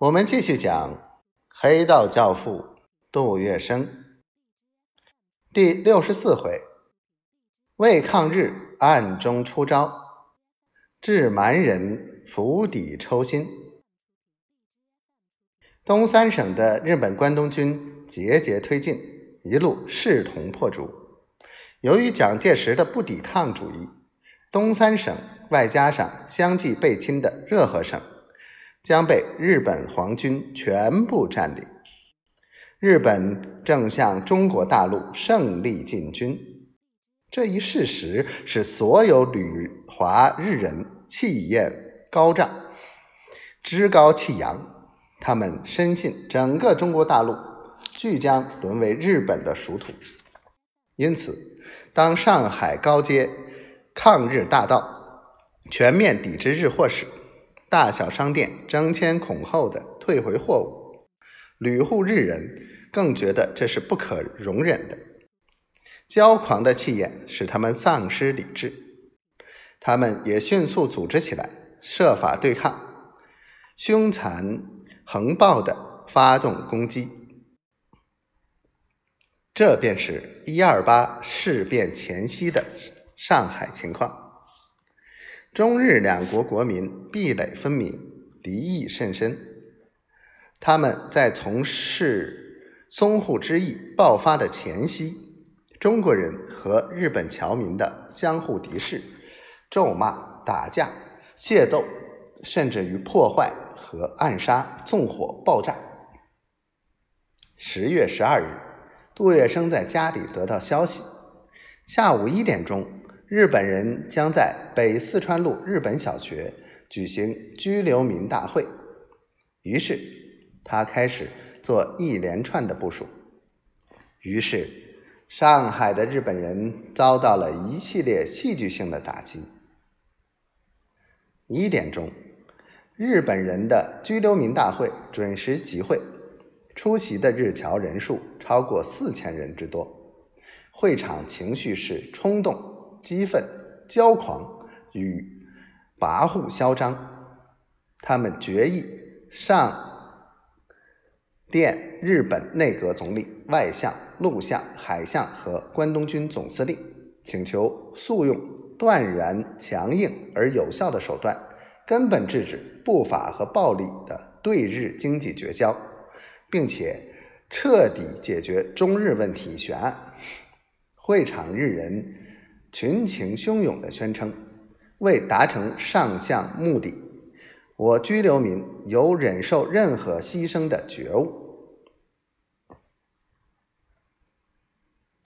我们继续讲黑道教父杜月笙第六十四回：为抗日暗中出招，致蛮人釜底抽薪。东三省的日本关东军节节推进，一路势同破竹。由于蒋介石的不抵抗主义，东三省外加上相继被侵的热河省。将被日本皇军全部占领，日本正向中国大陆胜利进军，这一事实使所有旅华日人气焰高涨，趾高气扬。他们深信整个中国大陆即将沦为日本的属土，因此，当上海高街抗日大道全面抵制日货时，大小商店争先恐后的退回货物，旅户日人更觉得这是不可容忍的。骄狂的气焰使他们丧失理智，他们也迅速组织起来，设法对抗，凶残横暴的发动攻击。这便是一二八事变前夕的上海情况。中日两国国民壁垒分明，敌意甚深。他们在从事淞沪之役爆发的前夕，中国人和日本侨民的相互敌视、咒骂、打架、械斗，甚至于破坏和暗杀、纵火、爆炸。十月十二日，杜月笙在家里得到消息，下午一点钟。日本人将在北四川路日本小学举行居留民大会，于是他开始做一连串的部署。于是，上海的日本人遭到了一系列戏剧性的打击。一点钟，日本人的居留民大会准时集会，出席的日侨人数超过四千人之多，会场情绪是冲动。激愤、骄狂与跋扈嚣张，他们决议上电日本内阁总理、外相、陆相、海相和关东军总司令，请求速用断然强硬而有效的手段，根本制止不法和暴力的对日经济绝交，并且彻底解决中日问题悬案。会场日人。群情汹涌的宣称：“为达成上项目的，我居留民有忍受任何牺牲的觉悟。”